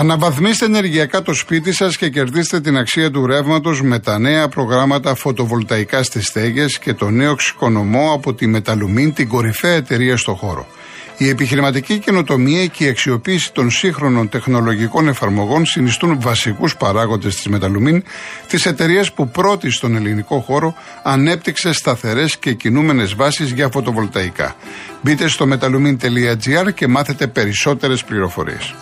Αναβαθμίστε ενεργειακά το σπίτι σας και κερδίστε την αξία του ρεύματος με τα νέα προγράμματα φωτοβολταϊκά στις στέγες και το νέο ξυκονομό από τη Μεταλουμίν, την κορυφαία εταιρεία στο χώρο. Η επιχειρηματική καινοτομία και η αξιοποίηση των σύγχρονων τεχνολογικών εφαρμογών συνιστούν βασικούς παράγοντες της Μεταλουμίν, της εταιρείας που πρώτη στον ελληνικό χώρο ανέπτυξε σταθερές και κινούμενες βάσεις για φωτοβολταϊκά. Μπείτε στο metalumin.gr και μάθετε περισσότερες πληροφορίες.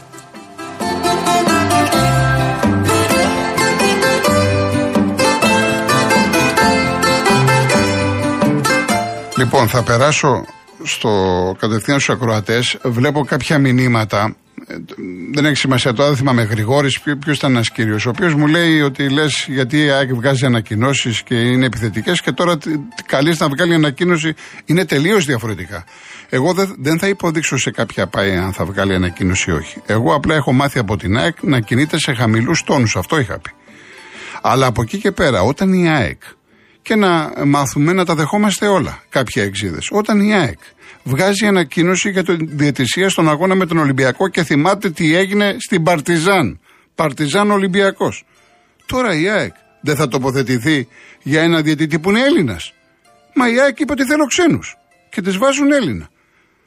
Λοιπόν, θα περάσω στο κατευθείαν στους ακροατές. Βλέπω κάποια μηνύματα. Ε, δεν έχει σημασία τώρα, δεν θυμάμαι. Γρηγόρης, ποιο ήταν ένας κύριος, ο οποίος μου λέει ότι λες γιατί η ΑΕΚ βγάζει ανακοινώσεις και είναι επιθετικές και τώρα καλείς να βγάλει ανακοίνωση. Είναι τελείως διαφορετικά. Εγώ δεν θα υποδείξω σε κάποια πάει αν θα βγάλει ανακοίνωση ή όχι. Εγώ απλά έχω μάθει από την ΑΕΚ να κινείται σε χαμηλούς τόνους. Αυτό είχα πει. Αλλά από εκεί και πέρα, όταν η ΑΕΚ και να μάθουμε να τα δεχόμαστε όλα κάποια εξίδε. Όταν η ΑΕΚ βγάζει ανακοίνωση για την διαιτησία στον αγώνα με τον Ολυμπιακό και θυμάται τι έγινε στην Παρτιζάν. Παρτιζάν Ολυμπιακός. Τώρα η ΑΕΚ δεν θα τοποθετηθεί για ένα διαιτητή που είναι Έλληνας. Μα η ΑΕΚ είπε ότι θέλω ξένους και τις βάζουν Έλληνα.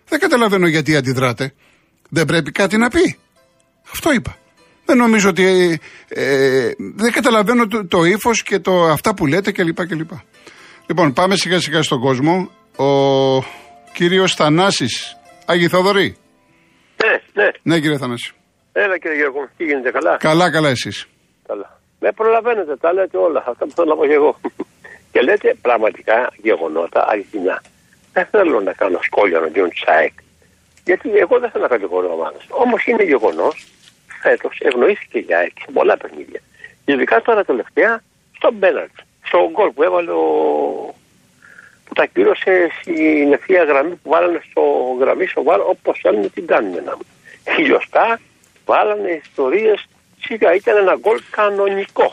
Δεν καταλαβαίνω γιατί αντιδράτε. Δεν πρέπει κάτι να πει. Αυτό είπα. Δεν νομίζω ότι. Ε, ε, δεν καταλαβαίνω το, το ύφος και το, αυτά που λέτε κλπ. κλπ. Λοιπόν, πάμε σιγά σιγά στον κόσμο. Ο κύριος Θανάσης. Άγιοι Θοδωρή. Ναι, ναι. Ναι, κύριε Θανάση. Έλα κύριε Γιώργο, τι γίνεται, καλά; Καλά, καλά, εσείς. Καλά. Με προλαβαίνετε, τα λέτε όλα. Αυτά που θέλω να πω και εγώ. και λέτε πραγματικά γεγονότα αληθινά. Δεν θέλω να κάνω σχόλια εναντίον της ΑΕΚ. Γιατί εγώ δεν θέλω να κατηγορώ ομάδα. Όμως είναι γεγονός φέτος ευνοήθηκε για ΑΕΚ σε πολλά παιχνίδια. Ειδικά τώρα τελευταία στο Μπέναρτ. Στο γκολ που έβαλε ο. που τα κύρωσε στην ευθεία γραμμή που βάλανε στο γραμμή στο βάρο όπως θέλουν την κάνουν. Χιλιοστά βάλανε ιστορίες. Σίγουρα ήταν ένα γκολ κανονικό.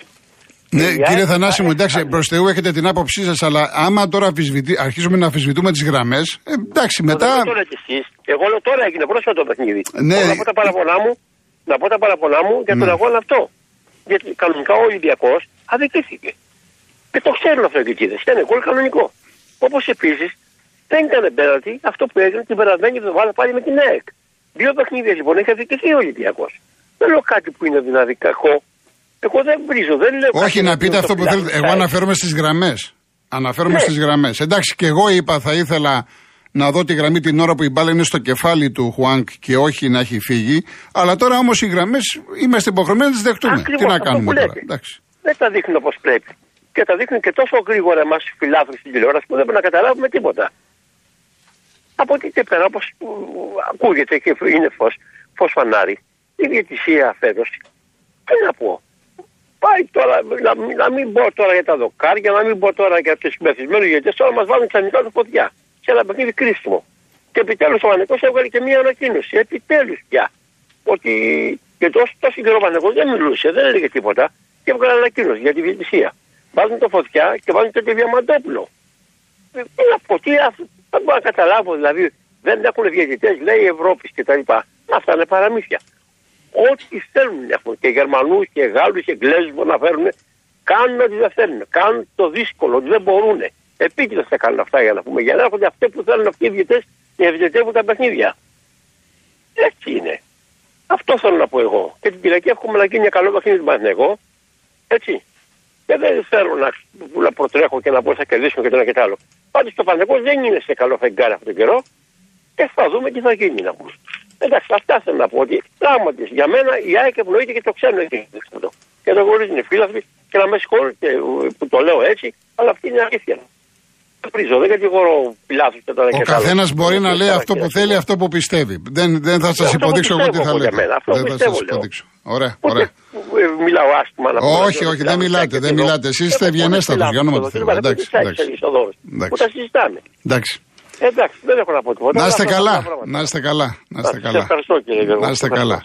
Ναι, κύριε Θανάση μου, εντάξει, προς Θεού έχετε την άποψή σας, αλλά άμα τώρα αρχίζουμε να αμφισβητούμε τις γραμμές, ε, εντάξει, μετά. Δεν το λέτε εσείς. Εγώ λέω τώρα έγινε πρόσφατο το παιχνίδι. Ναι. Όλα από τα παραπονά μου να πω τα παραπονά μου για τον ναι. αγώνα αυτό. Γιατί κανονικά ο Ολυμπιακός αδικήθηκε. Και το ξέρουν αυτό οι κοιτίδε. Ήταν γκολ κανονικό. Όπως επίσης δεν ήταν πέναλτι αυτό που έγινε την περασμένη εβδομάδα πάλι με την ΑΕΚ. Δύο παιχνίδια λοιπόν έχει αδικηθεί ο Ολυμπιακός. Δεν λέω κάτι που είναι δηλαδή κακό. Εγώ δεν βρίζω, δεν λέω. Όχι, να πείτε αυτό που θέλετε. Εγώ αναφέρομαι στις γραμμές. Αναφέρομαι ναι. στις γραμμές. Εντάξει, και εγώ είπα θα ήθελα να δω τη γραμμή την ώρα που η μπάλα είναι στο κεφάλι του Χουάνκ και όχι να έχει φύγει. Αλλά τώρα όμως οι γραμμές είμαστε υποχρεωμένοι να τις δεχτούμε. τι να κάνουμε τώρα. Εντάξει. Δεν τα δείχνουν όπως πρέπει. Και τα δείχνουν και τόσο γρήγορα εμάς οι φιλάθλοι στην τηλεόραση που δεν μπορούμε να καταλάβουμε τίποτα. Από εκεί και πέρα, όπως ακούγεται και είναι φως, φως φανάρι, η διαιτησία φέτος. Τι να πω. Πάει τώρα, να, να μην πω τώρα για τα δοκάρια, να μην πω τώρα για του μεθυσμένους γιατί τώρα μας βάλουν ξαφνικά τους φωτιά σε ένα παιχνίδι κρίσιμο. Και επιτέλους ο Παναγό έβγαλε και μία ανακοίνωση. Επιτέλους πια. Ότι και τόσο, τόσο καιρό ο Παναγό δεν μιλούσε, δεν έλεγε τίποτα και έβγαλε ανακοίνωση για τη διαιτησία. Βάζουν το φωτιά και βάζουν και το διαμαντόπουλο. Ε, τι να πω, τι δεν μπορώ να καταλάβω δηλαδή. Δεν έχουν διαιτητές, λέει Ευρώπης κτλ. Αυτά είναι παραμύθια. Ό,τι θέλουν έχουν και Γερμανούς και Γάλλους και Εγγλέζου να φέρουν, κάνουν ό,τι δεν θέλουν. Κάνουν το δύσκολο, ότι δεν μπορούν. Επίτηδες θα κάνουν αυτά για να πούμε. Για να έρχονται αυτοί που θέλουν αυτοί οι διαιτέ να ευδιαιτεύουν τα παιχνίδια. Έτσι είναι. Αυτό θέλω να πω εγώ. Και την Κυριακή έχουμε να γίνει ένα καλό παιχνίδι με εγώ. Έτσι. Και δεν θέλω να, να προτρέχω και να πω θα κερδίσουμε και το ένα και το άλλο. Πάντως το Παναγό δεν είναι σε καλό φεγγάρι αυτόν τον καιρό. Και θα δούμε τι θα γίνει να πούμε. Εντάξει, αυτά θέλω να πω ότι πράγματι για μένα η ΑΕΚ ευνοείται και το ξέρω εκεί. Και το γνωρίζουν οι φίλοι και να με συγχωρούν που το λέω έτσι, αλλά αυτή είναι αλήθεια. Πρίζω, δεν κατηγορώ λάθος και τώρα Ο καθένας μπορεί να λέει αυτό που θέλει, αυτό που πιστεύει. Δεν, δεν θα σας υποδείξω εγώ τι θα λέτε. Δεν θα σας υποδείξω. Ωραία, ωραία. Ε, μιλάω άσχημα να Όχι, όχι, δεν μιλάτε, δεν μιλάτε. Εσείς είστε ευγενέστατο για όνομα του Θεού. Εντάξει. Που τα συζητάμε. Εντάξει. Εντάξει, δεν έχω να πω τίποτα. Να είστε καλά. Να είστε καλά. Να είστε καλά. Να είστε καλά.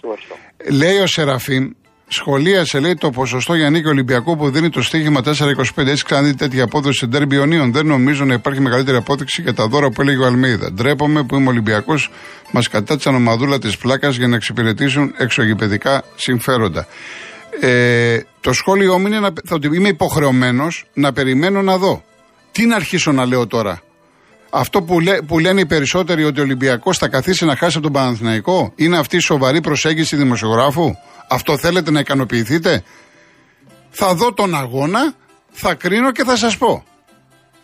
Λέει ο Σεραφείμ, σχολίασε λέει το ποσοστό για νίκη Ολυμπιακού που δίνει το στοίχημα 4-25. Έτσι ξαναδεί τέτοια απόδοση σε ντέρμπι Ιωνίων. Δεν νομίζω να υπάρχει μεγαλύτερη απόδειξη για τα δώρα που έλεγε ο Αλμίδα. Ντρέπομαι που είμαι Ολυμπιακός, μας κατάτσαν ομαδούλα της πλάκας για να εξυπηρετήσουν εξωγηπαιδικά συμφέροντα. Ε, το σχόλιο μου είναι να, ότι είμαι υποχρεωμένος να περιμένω να δω. Τι να αρχίσω να λέω τώρα; Αυτό που, λέ, που λένε οι περισσότεροι ότι ο Ολυμπιακός θα καθίσει να χάσει τον Παναθηναϊκό είναι αυτή η σοβαρή προσέγγιση δημοσιογράφου; Αυτό θέλετε να ικανοποιηθείτε; Θα δω τον αγώνα, θα κρίνω και θα σας πω.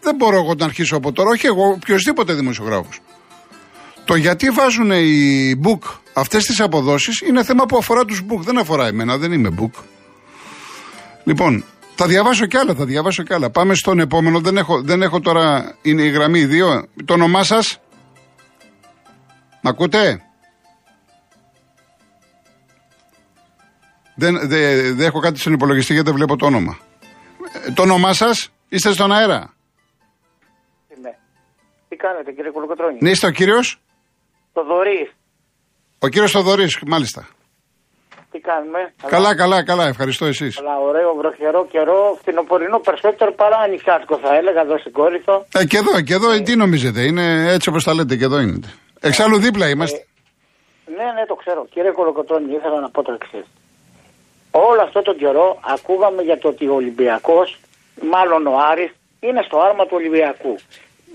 Δεν μπορώ εγώ να αρχίσω από τώρα, όχι εγώ, οποιοδήποτε δημοσιογράφος. Το γιατί βάζουν οι book αυτές τις αποδόσεις είναι θέμα που αφορά τους book, δεν αφορά εμένα, δεν είμαι book. Λοιπόν, θα διαβάσω κι άλλα, θα διαβάσω κι άλλα. Πάμε στον επόμενο, δεν έχω, δεν έχω τώρα, είναι η γραμμή 2. Το όνομά σας, μ' ακούτε; Δεν, δεν, δεν έχω κάτι στον υπολογιστή γιατί δεν βλέπω το όνομα. Ε, το όνομά σας, είστε στον αέρα; Ναι. Τι κάνετε κύριε Κολοκοτρώνη. Ναι, είστε ο κύριος; Θοδωρής. Ο κύριος Θοδωρής, μάλιστα. Τι κάνουμε; Καλά, καλά, καλά, ευχαριστώ εσείς. Καλά, ωραίο βροχερό καιρό, φθινοπορεινό περισσότερο παρά ανοιξάτικο θα έλεγα εδώ στην Κόρυθο. Ε, και εδώ, και εδώ, ε. τι νομίζετε, είναι έτσι όπως τα λέτε, και εδώ είναι. Εξάλλου δίπλα είμαστε. Ε, ναι, ναι, το ξέρω. Κύριε Κολοκοτρώνη, ήθελα να πω το εξής όλο αυτό τον καιρό ακούγαμε για το ότι ο Ολυμπιακός, μάλλον ο Άρης, είναι στο άρμα του Ολυμπιακού.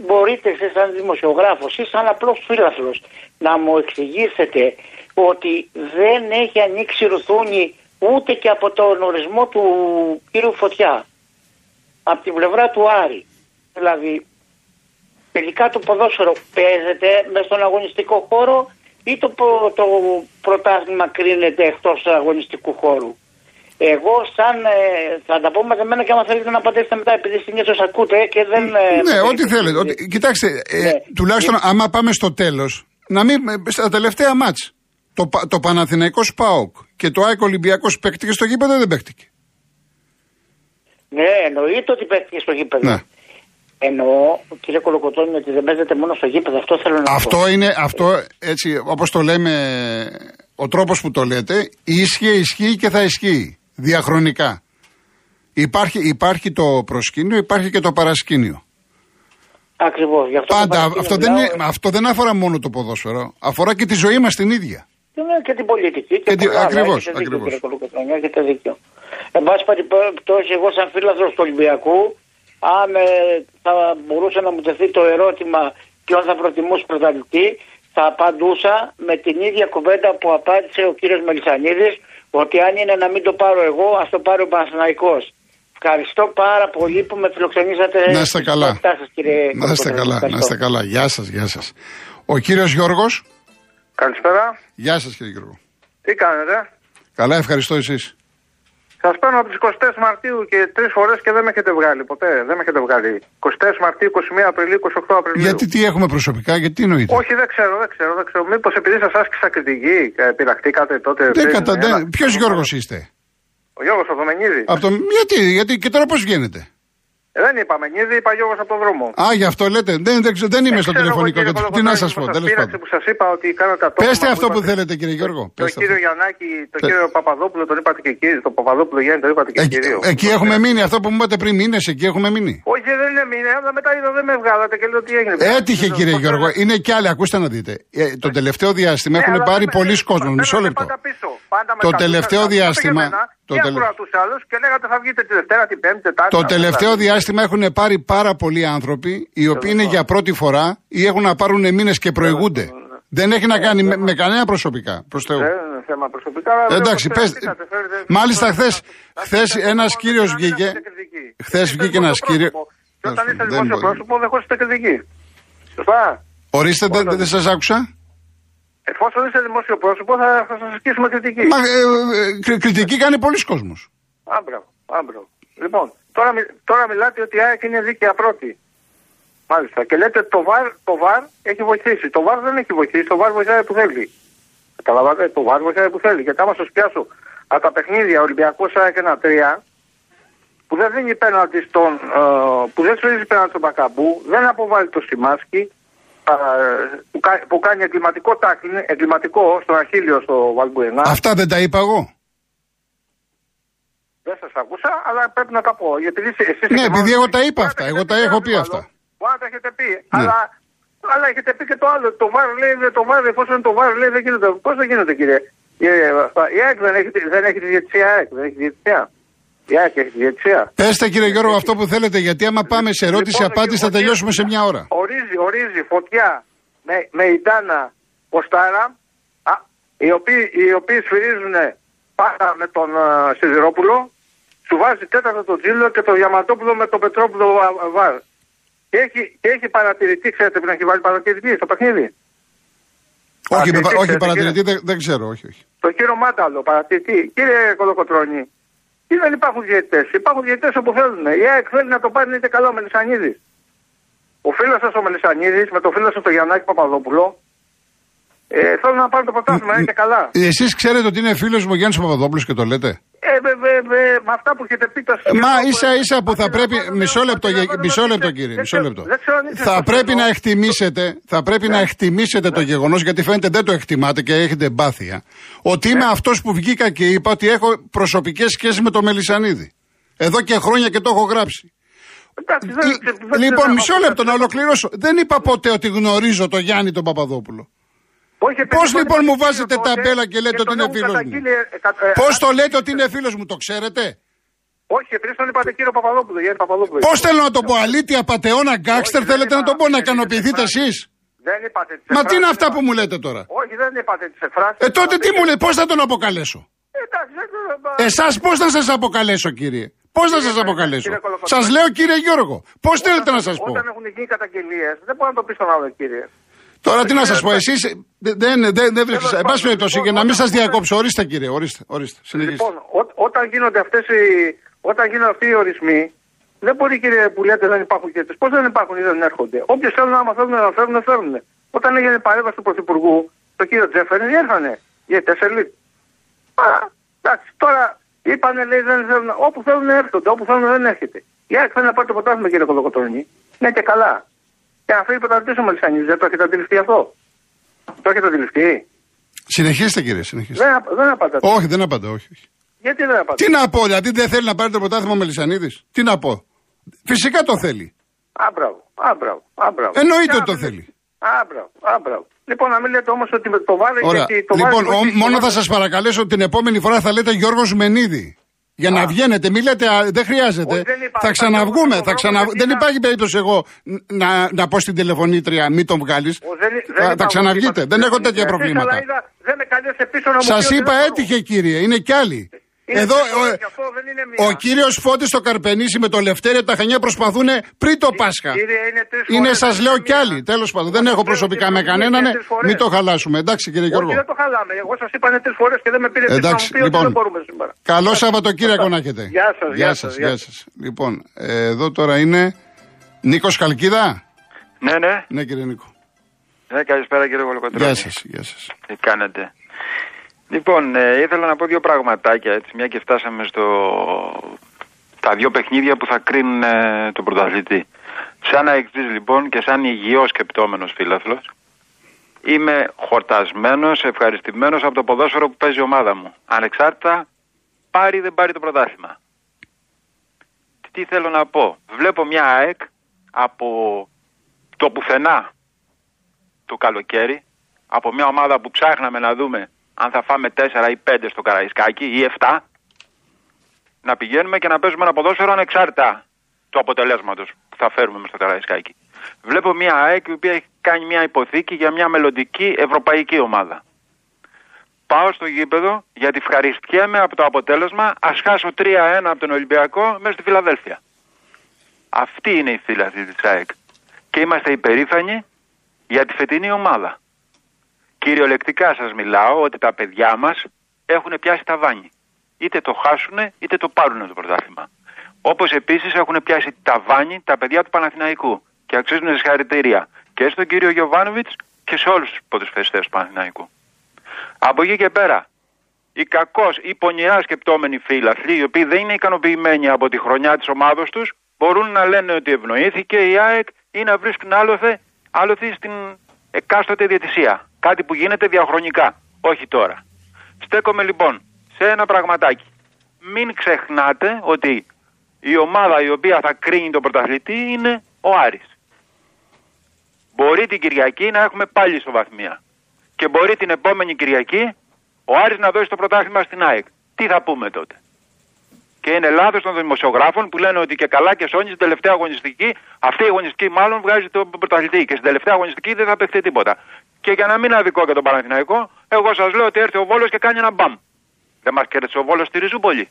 Μπορείτε εσείς σαν δημοσιογράφος ή σαν απλός φίλαθλος να μου εξηγήσετε ότι δεν έχει ανοίξει ρουθούνη ούτε και από τον ορισμό του κύριου Φωτιά. Από την πλευρά του Άρη. Δηλαδή, τελικά το ποδόσφαιρο παίζεται μέσα στον αγωνιστικό χώρο ή το, το πρωτάθλημα κρίνεται εκτός αγωνιστικού χώρου. Εγώ, σαν. Ε, θα τα πω μαζεμένα και άμα θέλετε να απαντήσετε μετά, επειδή συνήθω ακούτε και δεν. Ε, ναι, ό,τι θέλετε. Ότι, κοιτάξτε, ε, ναι. τουλάχιστον άμα πάμε στο τέλος, να μην. Ε, στα τελευταία μάτς. Το, το Παναθηναϊκός ΣΠΑΟΚ και το ΑΕΚ Ολυμπιακός παίχτηκε στο γήπεδο ή δεν παίχτηκε; Ναι, εννοείται ότι παίχτηκε στο γήπεδο. Ναι. Εννοώ, κύριε Κολοκοτώνη, ότι δεν παίζεται μόνο στο γήπεδο. Αυτό θέλω να αυτό πω. Είναι, αυτό έτσι, όπως το λέμε, ο τρόπος που το λέτε, ίσχυε, ισχύει και θα ισχύει διαχρονικά. Υπάρχει, υπάρχει το προσκήνιο, υπάρχει και το παρασκήνιο. Ακριβώς. Πάντα. Αυτό, δεν είναι, αυτό δεν αφορά μόνο το ποδόσφαιρο. Αφορά και τη ζωή μας την ίδια. Ναι, και την πολιτική. Και, και Ακριβώς. Έχετε δίκιο. Εν πάση περιπτώσει, εγώ σαν φίλαθρος του Ολυμπιακού, αν ε, θα μπορούσε να μου τεθεί το ερώτημα ποιον θα προτιμούσε πρωταθλητή, θα απαντούσα με την ίδια κουβέντα που απάντησε ο κύριος Μελισανίδης ότι αν είναι να μην το πάρω εγώ, ας το πάρει ο Παναθηναϊκός. Ευχαριστώ πάρα πολύ που με φιλοξενήσατε. Να είστε καλά. Σας, κύριε να είστε καλά. Να είστε καλά. Γεια σας, γεια σας. Ο κύριος Γιώργος. Καλησπέρα. Γεια σας, κύριε Γιώργο. Τι κάνετε; Καλά, ευχαριστώ εσείς. Σας παίρνω από τις 24 Μαρτίου και τρεις φορές και δεν με έχετε βγάλει ποτέ. Δεν με έχετε βγάλει. 24 Μαρτίου, 21 Απριλίου, 28 Απριλίου. Γιατί τι έχουμε προσωπικά, γιατί τι εννοείται. Όχι, δεν ξέρω, δεν ξέρω. Δεν ξέρω. Μήπως επειδή σας άσκησα κριτική, πειραχτήκατε τότε. Δεν κατα... Ποιος Γιώργος είστε; Ο Γιώργος Απομενίδη. Από το... Γιατί, γιατί και τώρα πώς βγαίνετε; Ε, δεν είπα Μενίδη, είπα Γιώργο από τον δρόμο. Α, γι' αυτό λέτε. Δεν, δεν, δεν είμαι ε, στο τηλεφωνικό. Εγώ, τι να σα πω, τέλο πάντων. που σα είπα ότι κάνατε ατόμο. Πέστε αυτό που θέλετε, κύριε Γιώργο. Τον κύριο Γιαννάκη, τον κύριο Παπαδόπουλο, τον είπατε και κύριο. Τον Παπαδόπουλο Γιάννη, τον είπατε και κύριο. Εκεί έχουμε μείνει, αυτό που μου είπατε πριν μήνε, εκεί έχουμε μείνει. Όχι, δεν είναι μήνυ, αλλά μετά είδα δεν με βγάλατε και λέω τι έγινε. Έτυχε, κύριε Γιώργο, είναι κι άλλοι, ακούστε να δείτε. Ε, το τελευταίο διάστημα έχουν πάρει πολλοί κόσμο. Μισό λεπτό. Το τελευταίο διάστημα. Το τελε... τους άλλους και λέγατε θα βγείτε τη Δευτέρα, την Πέμπτη, Τετάρτη. Το τελευταίο διάστημα έχουν πάρει πάρα πολλοί άνθρωποι οι οποίοι είναι για πρώτη φορά ή έχουν να πάρουν μήνες και προηγούνται. Δεν έχει να κάνει με, με κανένα προσωπικά. Προς Θεού. Δεν είναι θέμα προσωπικά. Εντάξει, πες, Μάλιστα, χθε χθες ένας κύριος βγήκε. Χθες βγήκε ένας κύριο. Και όταν είστε δημόσιο πρόσωπο, δεν χωρίσετε κριτική. Σωστά. Ορίστε, δεν σας άκουσα. Εφόσον είστε δημόσιο πρόσωπο, θα, θα σας ασκήσουμε κριτική. Μα, ε, ε, κριτική κάνει πολύς κόσμος. Άμπρο, άμπρο. Λοιπόν, τώρα, τώρα μιλάτε ότι η ΑΕΚ είναι δίκαια πρώτη. Μάλιστα. Και λέτε το VAR, το VAR έχει βοηθήσει. Το VAR δεν έχει βοηθήσει. Το VAR βοηθάει όπου θέλει. Καταλαβαίνετε, το VAR βοηθάει όπου θέλει. Γιατί άμα σας πιάσω από τα παιχνίδια Ολυμπιακός ΑΕΚ 1-3, που δεν δίνει πέναλτι στον. Ε, που δεν σφυρίζει πέναλτι στον Μπακαμπού, δεν αποβάλλει το Σιμάνσκι, ε, που, κα- που κάνει εγκληματικό τάκλιν, εγκληματικό στον Αχίλιο στο Βαλμπουενά. Αυτά δεν τα είπα εγώ. Δεν σας άκουσα, αλλά πρέπει να τα πω. Γιατί εσείς, εσείς Ναι, και επειδή μόνο- εγώ τα είπα Μπορεί να αυτά, έχετε εγώ τα πει έχω ένα πει άλλο. αυτά. Μπορεί να τα έχετε πει. Ναι. Αλλά, αλλά έχετε πει και το άλλο. Το βάρ λέει, δεν- το βάρ, εφόσον το βάρ λέει δεν γίνεται. Πώς δεν γίνεται, κύριε; κύριε αυτά. η ΑΕΚ δεν έχει, δεν έχει τη διαιτησία. ΑΕΚ, δεν έχει διαιτησία. Η ΑΕΚ έχει τη διαιτησία. Πέστε κύριε Γιώργο αυτό που θέλετε, γιατί άμα πάμε σε Λοιπόν, ερώτηση-απάντηση θα κύριε τελειώσουμε σε μια ώρα. Ορίζει, ορίζει φωτιά με, με Ιντάνα Ποστάρα, α, οι οποίοι, οι οποίοι σφυρίζουν πάρα με τον α, Σιδηρόπουλο, σου βάζει τέταρτο το Τζίλο και το Διαματόπουλο με τον Πετρόπουλο α, α, βάρ. Και έχει, και έχει παρατηρητή, ξέρετε που έχει βάλει παρατηρητή στο παιχνίδι. Όχι, με- Παρατηρητή, όχι ξέρετε, παρατηρητή, κύριε. δεν, δεν ξέρω, όχι, όχι. Το κύριο Μάνταλο, παρατηρητή. Κύριε Κολοκοτρώνη, τι δεν υπάρχουν διαιτητές. Υπάρχουν διαιτητές όπου θέλουν. Η ΑΕΚ θέλει να το πάρει είτε καλό ο Μελισανίδης. Ο φίλος σας ο Μελισανίδης με το φίλο σας το Γιαννάκη Παπαδόπουλο ε, θέλουν να πάρουν το πρωτάθλημα, είναι και καλά. Εσείς ξέρετε ότι είναι φίλος μου ο Γιάννης Παπαδόπουλος και το λέτε; Ε, βε, βε, βε, με αυτά που έχετε πει τα Μα ίσα ίσα που θα πρέπει. Μισό λεπτό, γε- μισό λεπτό κύριε, μισό λεπτό. Θα πρέπει να εκτιμήσετε, θα πρέπει να εκτιμήσετε το γεγονός, γιατί φαίνεται δεν το εκτιμάτε και έχετε εμπάθεια, ότι είμαι αυτός που βγήκα και είπα ότι έχω προσωπικές σχέσεις με το Μελισανίδη. Εδώ και χρόνια και το έχω γράψει. Ε, Λοιπόν, μισό λεπτό να ολοκληρώσω. Δεν είπα ποτέ ότι γνωρίζω το Γιάννη τον Παπαδόπουλο. Πώς λοιπόν μου βάζετε ταμπέλα και λέτε ότι είναι φίλος μου; Πώς το λέτε ότι είναι φίλος μου, το ξέρετε; Όχι, επειδή τον είπατε κύριο Παπαδόπουλο, Γιάννη Παπαδόπουλο. Πώς θέλω να το πω, αλήθεια, πατεώνα, γκάξτερ, Όχι, δεν θέλετε να είπα το πω, να αυτές τις ικανοποιηθείτε εσείς; εκφράσεις. Δεν είπατε τις Μα τι είναι εκφράσεις. αυτά που μου λέτε τώρα; Όχι, δεν είπατε τις εκφράσει. Ε, τότε τι μου λέτε, πώς θα τον αποκαλέσω; Εντάξει, δεν- Εσάς πώς να σας αποκαλέσω, κύριε; Πώς να σας αποκαλέσω; κύριε Κολοκοτρώνη. Σας λέω, κύριε Γιώργο. Πώς θέλετε να σας πω; Όταν έχουν γίνει καταγγελίες, δεν μπορεί να το πει στον άλλο, κύριε. Τώρα τι να σας πω, εσείς δεν, δεν, δεν βρίσκεστε. Τέλος Εν πάση πάντων, περιπτώσει, λοιπόν, για να μην σας όταν- διακόψω, ορίστε κύριε, ορίστε. ορίστε συνεχίστε. Λοιπόν, ό- όταν γίνονται αυτές οι. Όταν γίνονται αυτοί οι ορισμοί, δεν μπορεί κύριε που λέτε δεν υπάρχουν και Πώς δεν υπάρχουν ή δεν έρχονται; Όποιος θέλουν, άμα θέλουν να φέρουν, φέρουν. Όταν έγινε παρέμβαση του Πρωθυπουργού, το κύριο Τζέφερν, ήρθανε. Γιατί τέσσερι. Α, εντάξει, τώρα είπανε, λέει, δεν θέλουν. Όπου θέλουν έρχονται, όπου θέλουν δεν έρχεται. Η ΑΕΚ θέλει να πάρει το ποτάσμα, κύριε Κολοκοτρόνη. Ναι και καλά. Και να φέρει πρωταθλητή ο Μελισανίδη. Δεν το έχετε αντιληφθεί αυτό; Το έχετε αντιληφθεί; Συνεχίστε κύριε, συνεχίστε. Δεν, απ- δεν απαντάτε. Όχι, δεν απαντώ, όχι. όχι. Γιατί δεν απαντάτε; Τι να πω, δηλαδή δεν θέλει να πάρει το πρωτάθλημα ο Μελισανίδης; Τι να πω; Φυσικά το θέλει. Α, μπράβο. Α, μπράβο. Α, μπράβο. Εννοείται Και ότι το να μην- θέλει. Α, μπράβο. Α, μπράβο. Λοιπόν, να μην λέτε όμως ότι με το βάρε Ωραία. γιατί το Λοιπόν, βάρε. ο- μόνο θα σας παρακαλέσω την επόμενη φορά θα λέτε Γιώργος Μενίδη. Για να βγαίνετε, μην λέτε, α, δεν χρειάζεται. Όχι, δεν είπα, θα θα ξαναβγούμε. βγω Θα στον ξανα... δρόμο, Δεν γιατί υπάρχει περίπτωση εγώ να, να πω στην τηλεφωνήτρια, μην τον βγάλεις. Ο, δεν- δεν Θα, είπα θα εγώ ξαναβγείτε. τίποτα. Δεν έχω Εσείς, τέτοια αλλά προβλήματα. είδα, Δεν με καλέσαι πίσω να μου Σας πει ότι είπα δεν έτυχε κύριε, είναι κι άλλοι. Είναι Εδώ και ο, και αυτό δεν είναι μία. ο κύριος Φώτης στο Καρπενήσι με το Λευτέρη τα Χανιά προσπαθούν πριν το Πάσχα. Κύριε, είναι τρεις Είναι φορές, σας δεν λέω είναι κι μία. άλλοι. Τέλος πάντων, δεν έχω ξέρω προσωπικά τι με είναι κανέναν. τρεις φορές. Μην το χαλάσουμε. Εντάξει κύριε Γιώργο. Όχι, δεν το χαλάμε. Εγώ σας είπα είναι τρεις φορές και δεν με πήρε πίσω να μου Εντάξει, πει ότι λοιπόν. δεν μπορούμε σήμερα. Καλό Σαββατοκύριακο να έχετε. Γεια σας, γεια Γεια σας, σας, γεια γεια σας. Λοιπόν, ε, εδώ τώρα είναι Νίκος Καλκίδα. Ναι, ναι. Ναι, κύριε Νίκο. Ναι, καλησπέρα κύριε Βολοκοτρώνη. Γεια σας, γεια σας. Τι κάνετε; Λοιπόν, ε, ήθελα να πω δύο πραγματάκια, έτσι, μια και φτάσαμε στο... τα δύο παιχνίδια που θα κρίνουν ε, τον πρωταθλητή. Σαν αεξής λοιπόν και σαν υγιός σκεπτόμενος φίλαθλος, είμαι χορτασμένος, ευχαριστημένος από το ποδόσφαιρο που παίζει η ομάδα μου. Ανεξάρτητα, πάρει ή δεν πάρει το πρωτάθλημα. Τι θέλω να πω; Βλέπω μια ΑΕΚ από το πουθενά το καλοκαίρι από μια ομάδα που ψάχναμε να δούμε αν θα φάμε 4 ή 5 στο Καραϊσκάκι ή 7 να πηγαίνουμε και να παίζουμε ένα ποδόσφαιρο ανεξάρτητα του αποτελέσματος που θα φέρουμε μες στο Καραϊσκάκι. Βλέπω μια ΑΕΚ η οποία έχει κάνει μια υποθήκη για μια μελλοντική ευρωπαϊκή ομάδα. Πάω στο γήπεδο γιατί ευχαριστιέμαι από το αποτέλεσμα ας χάσω 3-1 από τον Ολυμπιακό μέσα στη Φιλαδέλφια. Αυτή είναι η φύλαθη της ΑΕΚ. Και είμαστε υπερήφανοι για τη φετινή ομάδα. Κυριολεκτικά σας μιλάω ότι τα παιδιά μας έχουν πιάσει τα βάνη. Είτε το χάσουν είτε το πάρουν το πρωτάθλημα. Όπως επίσης έχουν πιάσει τα βάνη τα παιδιά του Παναθηναϊκού. Και Και αξίζουν συγχαρητήρια και στον κύριο Γιωβάνοβιτς και σε όλους τους ποδοσφαιριστές του Παναθηναϊκού. Από εκεί και πέρα, οι κακώ ή πονηρά σκεπτόμενοι φίλαθλοι, οι οποίοι δεν είναι ικανοποιημένοι από τη χρονιά της ομάδα τους, μπορούν να λένε ότι ευνοήθηκε η ΑΕΚ ή να βρίσκουν άλοθε, άλοθη στην εκάστοτε διαιτησία. Κάτι που γίνεται διαχρονικά, όχι τώρα. Στέκομαι λοιπόν σε ένα πραγματάκι. Μην ξεχνάτε ότι η ομάδα η οποία θα κρίνει τον πρωταθλητή είναι ο Άρης. Μπορεί την Κυριακή να έχουμε πάλι ισοβαθμία. Και μπορεί την επόμενη Κυριακή ο Άρης να δώσει το πρωτάθλημα στην ΑΕΚ. Τι θα πούμε τότε; Και είναι λάθος των δημοσιογράφων που λένε ότι και καλά και σώνει στην τελευταία αγωνιστική, αυτή η αγωνιστική μάλλον βγάζει τον πρωταθλητή. Και στην τελευταία αγωνιστική δεν θα παιχτεί τίποτα. Και για να μην αδικό για τον Παναθηναϊκό, εγώ σας λέω ότι έρθει ο Βόλος και κάνει ένα μπαμ. Δεν μας κέρδισε ο Βόλος στη Ριζούπολη.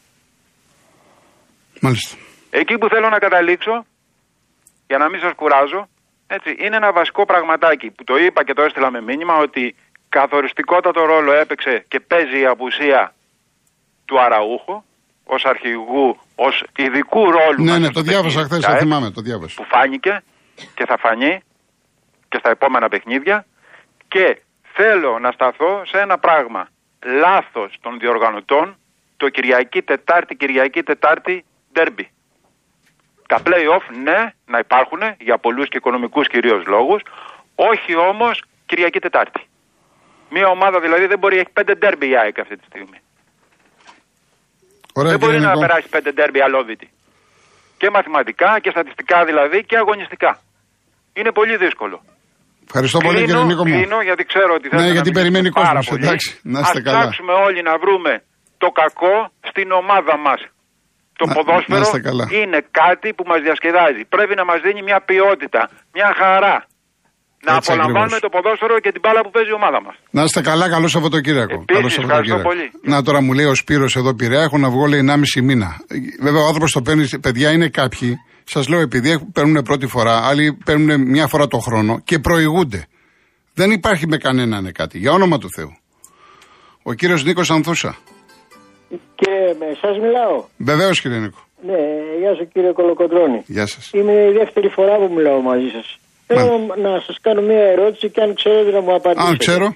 Μάλιστα. Εκεί που θέλω να καταλήξω, για να μην σας κουράζω, έτσι, είναι ένα βασικό πραγματάκι που το είπα και το έστειλα με μήνυμα ότι καθοριστικότατο ρόλο έπαιξε και παίζει η απουσία του Αραούχου ως αρχηγού, ως ειδικού ρόλου. Ναι, ναι, το διάβασα χθες, το θυμάμαι, το διάβασα. Που φάνηκε και θα φανεί και στα επόμενα παιχνίδια. Και θέλω να σταθώ σε ένα πράγμα. Λάθος των διοργανωτών το Κυριακή Τετάρτη, Κυριακή Τετάρτη, ντέρμπι. Τα play-off ναι, να υπάρχουν για πολλούς και οικονομικούς κυρίως λόγους, όχι όμως Κυριακή Τετάρτη. Μία ομάδα δηλαδή δεν μπορεί, έχει πέντε ντέρμπι η ΑΕΚ αυτή τη στιγμή. Ωραία, δεν μπορεί κύριε να Νικό. περάσει πέντε ντέρμπι αλόβητη. Και μαθηματικά και στατιστικά δηλαδή και αγωνιστικά. Είναι πολύ δύσκολο. Ευχαριστώ πολύ Κλείνω, κύριε Νίκο μου. κλείνω, γιατί ξέρω ότι θέλετε Ναι, να γιατί μιλήσετε περιμένει πάρα κόσμος, πολύ. εντάξει, να είστε Ας καλά. ψάξουμε όλοι να βρούμε το κακό στην ομάδα μας. Το Να- ποδόσφαιρο να είστε καλά. είναι κάτι που μας διασκεδάζει. Πρέπει να μας δίνει μια ποιότητα, μια χαρά. Να Έτσι απολαμβάνουμε ακριβώς. το ποδόσφαιρο και την μπάλα που παίζει η ομάδα μας. Να είστε καλά, καλό Σαββατοκύριακο. Επίσης, Καλό ευχαριστώ Σαββατοκύριακο. πολύ. Να τώρα μου λέει ο Σπύρος εδώ πειραιά, έχω να βγω λέει 1,5 μήνα. Βέβαια ο άνθρωπος το παίρνει, παιδιά είναι κάποιοι, σας λέω επειδή έχουν- παίρνουν πρώτη φορά, άλλοι παίρνουν μια φορά το χρόνο και προηγούνται. Δεν υπάρχει με κανέναν κάτι, για όνομα του Θεού. Ο κύριος Νίκος Ανθούσα. Κύριε, με εσάς μιλάω. Βεβαίως κύριε Νίκο. Ναι, γεια σου κύριε Κολοκοντρώνη. Γεια σας. Είναι η δεύτερη φορά που μιλάω μαζί σας. Θέλω να σας κάνω μια ερώτηση και αν ξέρετε να μου απαντήσετε. Αν ξέρω.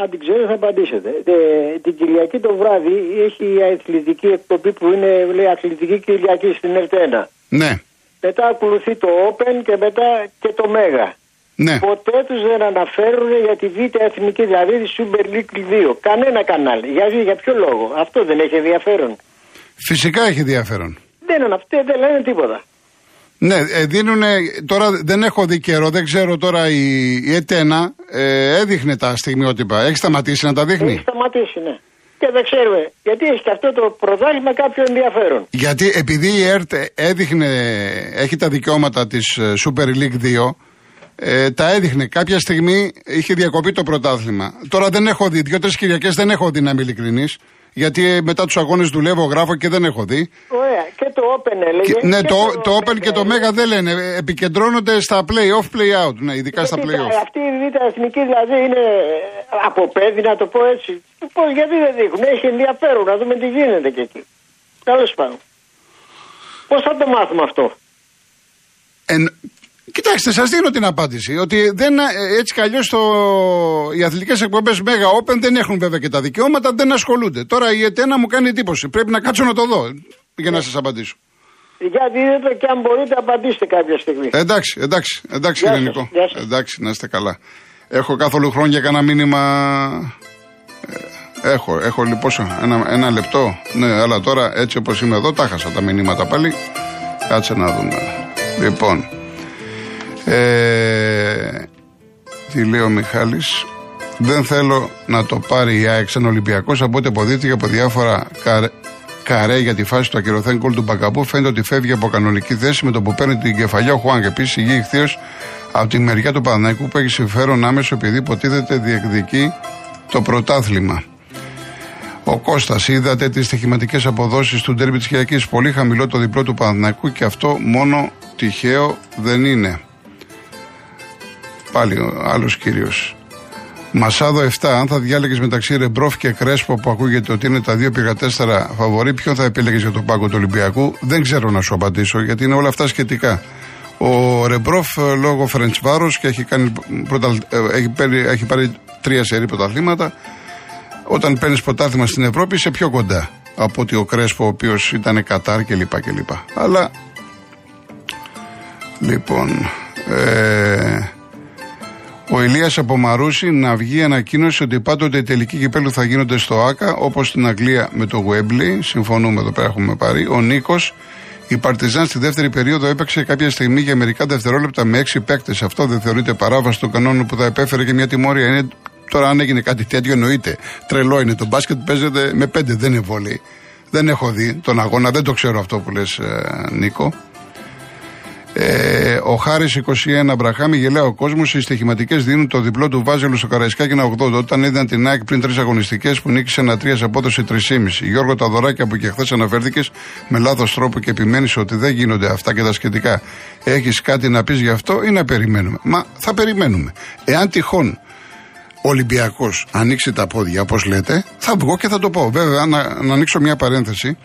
Αν την ξέρετε θα απαντήσετε. Ε, την Κυριακή το βράδυ έχει η αθλητική εκπομπή που είναι λέει, αθλητική Κυριακή στην ΕΡΤ1. Ναι, Μετά ακολουθεί το Open και μετά και το Μέγα. ναι. Ποτέ τους δεν αναφέρουν για τη Β' Εθνική, δηλαδή τη Super League 2. Κανένα κανάλι. Γιατί, για ποιο λόγο. Αυτό δεν έχει ενδιαφέρον. Φυσικά έχει ενδιαφέρον. Δεν είναι αυτό, δεν λένε τίποτα. Ναι, ε, δίνουν. Τώρα δεν έχω δει καιρό, δεν ξέρω τώρα η, η ΕΤΕΝΑ ε, έδειχνε τα στιγμιότυπα. Έχει σταματήσει να τα δείχνει; Έχει σταματήσει, ναι. Και δεν ξέρουμε. Γιατί έχει και αυτό το πρωτάθλημα κάποιο ενδιαφέρον. Γιατί επειδή η ΕΡΤ έδειχνε, έχει τα δικαιώματα της ε, Super League 2, ε, τα έδειχνε. Κάποια στιγμή είχε διακοπεί το πρωτάθλημα. Τώρα δεν έχω δει, δύο-τρεις Κυριακές δεν έχω δει να είμαι ειλικρινής. Γιατί ε, μετά τους αγώνες δουλεύω, γράφω και δεν έχω δει. Ωραία. Και το Open έλεγε. Και- ναι, και το, το Open και το έλεγε. Mega δεν λένε. ε, Επικεντρώνονται στα play-off, play-out. Ναι, ειδικά στα Γιατί play-off. Αυτή η Β' Εθνική δηλαδή είναι ε, από παιδί, να το πω έτσι. Πώς, γιατί δεν δείχνουν; Έχει ενδιαφέρον να δούμε τι γίνεται και εκεί. Τέλος πάντων. Πώς θα το μάθουμε αυτό; Εν- Κοιτάξτε, σας δίνω την απάντηση. Ότι δεν, ε, έτσι κι αλλιώς οι αθλητικές εκπομπές Mega Open δεν έχουν βέβαια και τα δικαιώματα, δεν ασχολούνται. Τώρα η ΕΤΕΝΑ μου κάνει εντύπωση. Πρέπει να κάτσω να το δω για να σας απαντήσω. Για δείτε το και αν μπορείτε απαντήστε κάποια στιγμή. Εντάξει, εντάξει, εντάξει Γεια κύριε σας, Νικό. γεια σας. Εντάξει, να είστε καλά. Έχω καθόλου χρόνο για κανένα μήνυμα. Ε, Έχω, έχω λοιπόν ένα, ένα λεπτό. Ναι, αλλά τώρα έτσι όπως είμαι εδώ, τα χάσα τα μηνύματα πάλι. Κάτσε να δούμε. Λοιπόν. Ε, τι λέει ο Μιχάλης; Δεν θέλω να το πάρει η ΑΕΚ σαν Ολυμπιακός. Από ό,τι αποδείχθηκε από διάφορα καρέ, καρέ για τη φάση του ακυρωθέν γκολ του Μπακαμπού, φαίνεται ότι φεύγει από κανονική θέση με το που παίρνει την κεφαλιά ο Χουάνγκ. Επίσης, ηγεί ηχθείω από τη μεριά του Παναναϊκού που έχει συμφέρον άμεσο επειδή υποτίθεται διεκδικεί το πρωτάθλημα. Ο Κώστας, είδατε τις στοιχηματικές αποδόσεις του ντέρμπι της Κυριακής. Πολύ χαμηλό το διπλό του Παναθηναϊκού και αυτό μόνο τυχαίο δεν είναι. Πάλι ο άλλος κύριος. Μασάδο 7. Αν θα διάλεγες μεταξύ Ρεμπρόφ και Κρέσπο που ακούγεται ότι είναι τα δύο πήγα τέσσερα φαβορή, ποιον θα επέλεγες για τον πάγκο του Ολυμπιακού. Δεν ξέρω να σου απαντήσω γιατί είναι όλα αυτά σχετικά. Ο Ρεμπρόφ ε, λόγω Φρεντσβάρο και έχει, κάνει, πρωτα, ε, έχει, πάρει, έχει πάρει τρία σερή πρωταθλήματα. Όταν παίρνεις πρωτάθλημα στην Ευρώπη είσαι πιο κοντά από ότι ο Κρέσπο, ο οποίος ήταν Κατάρ κλπ. κλπ. Αλλά λοιπόν. Ε, ο Ηλίας από Μαρούση να βγει ανακοίνωση ότι πάντοτε οι τελικοί κυπέλου θα γίνονται στο ΆΚΑ, όπως στην Αγγλία με το Γουέμπλι. Συμφωνούμε εδώ πέρα, έχουμε πάρει. Ο Νίκος, η Παρτιζάν στη δεύτερη περίοδο έπαιξε κάποια στιγμή για μερικά δευτερόλεπτα με έξι παίκτες. Αυτό δεν θεωρείται παράβαση των κανόνων που θα επέφερε και μια τιμόρια. Είναι τώρα, αν έγινε κάτι τέτοιο, εννοείται. Τρελό είναι. Το μπάσκετ παίζεται με πέντε, δεν είναι βολή. Δεν έχω δει τον αγώνα, δεν το ξέρω αυτό που λες, Νίκο. Ε, ο Χάρης 21 Μπραχάμι γελάει ο κόσμος. Οι στοιχηματικές δίνουν το διπλό του Βάζελου στο Καραϊσκάκι ένα 80. Όταν είδαν την ΑΕΚ πριν τρεις αγωνιστικές που νίκησε ένα 3 σε απόδοση 3,5. Γιώργο Ταδωράκια που και χθες αναφέρθηκες με λάθος τρόπο και επιμένεις ότι δεν γίνονται αυτά και τα σχετικά. Έχεις κάτι να πεις γι' αυτό ή να περιμένουμε; Μα θα περιμένουμε. Εάν τυχόν ο Ολυμπιακός ανοίξει τα πόδια, όπως λέτε, θα βγω και θα το πω. Βέβαια, να, να ανοίξω μια παρένθεση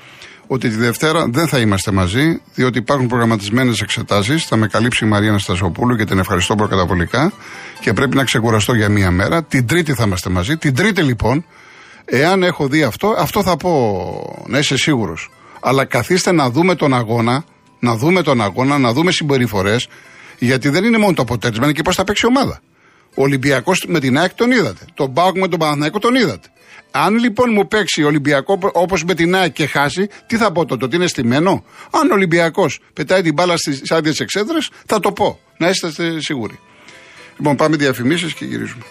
ότι τη Δευτέρα δεν θα είμαστε μαζί, διότι υπάρχουν προγραμματισμένες εξετάσεις. Θα με καλύψει η Μαρία Αναστασοπούλου και την ευχαριστώ προκαταβολικά και πρέπει να ξεκουραστώ για μία μέρα. Την Τρίτη θα είμαστε μαζί. Την Τρίτη λοιπόν, εάν έχω δει αυτό, αυτό θα πω, να είσαι σίγουρος. Αλλά καθίστε να δούμε τον αγώνα, να δούμε τον αγώνα, να δούμε συμπεριφορές, γιατί δεν είναι μόνο το αποτέλεσμα, είναι και πώς θα παίξει η ομάδα. Ο Ολυμπιακός με την ΑΕΚ τον είδατε. Τον Μπάουκ με τον Παναθηναϊκό τον είδατε. Αν λοιπόν μου παίξει Ολυμπιακό όπως με την ΑΕΚ και χάσει, τι θα πω τότε, ότι είναι στημένο; Αν ο Ολυμπιακός πετάει την μπάλα στις άδειες εξέδρες, θα το πω. Να είστε σίγουροι. Λοιπόν, πάμε διαφημίσεις και γυρίζουμε.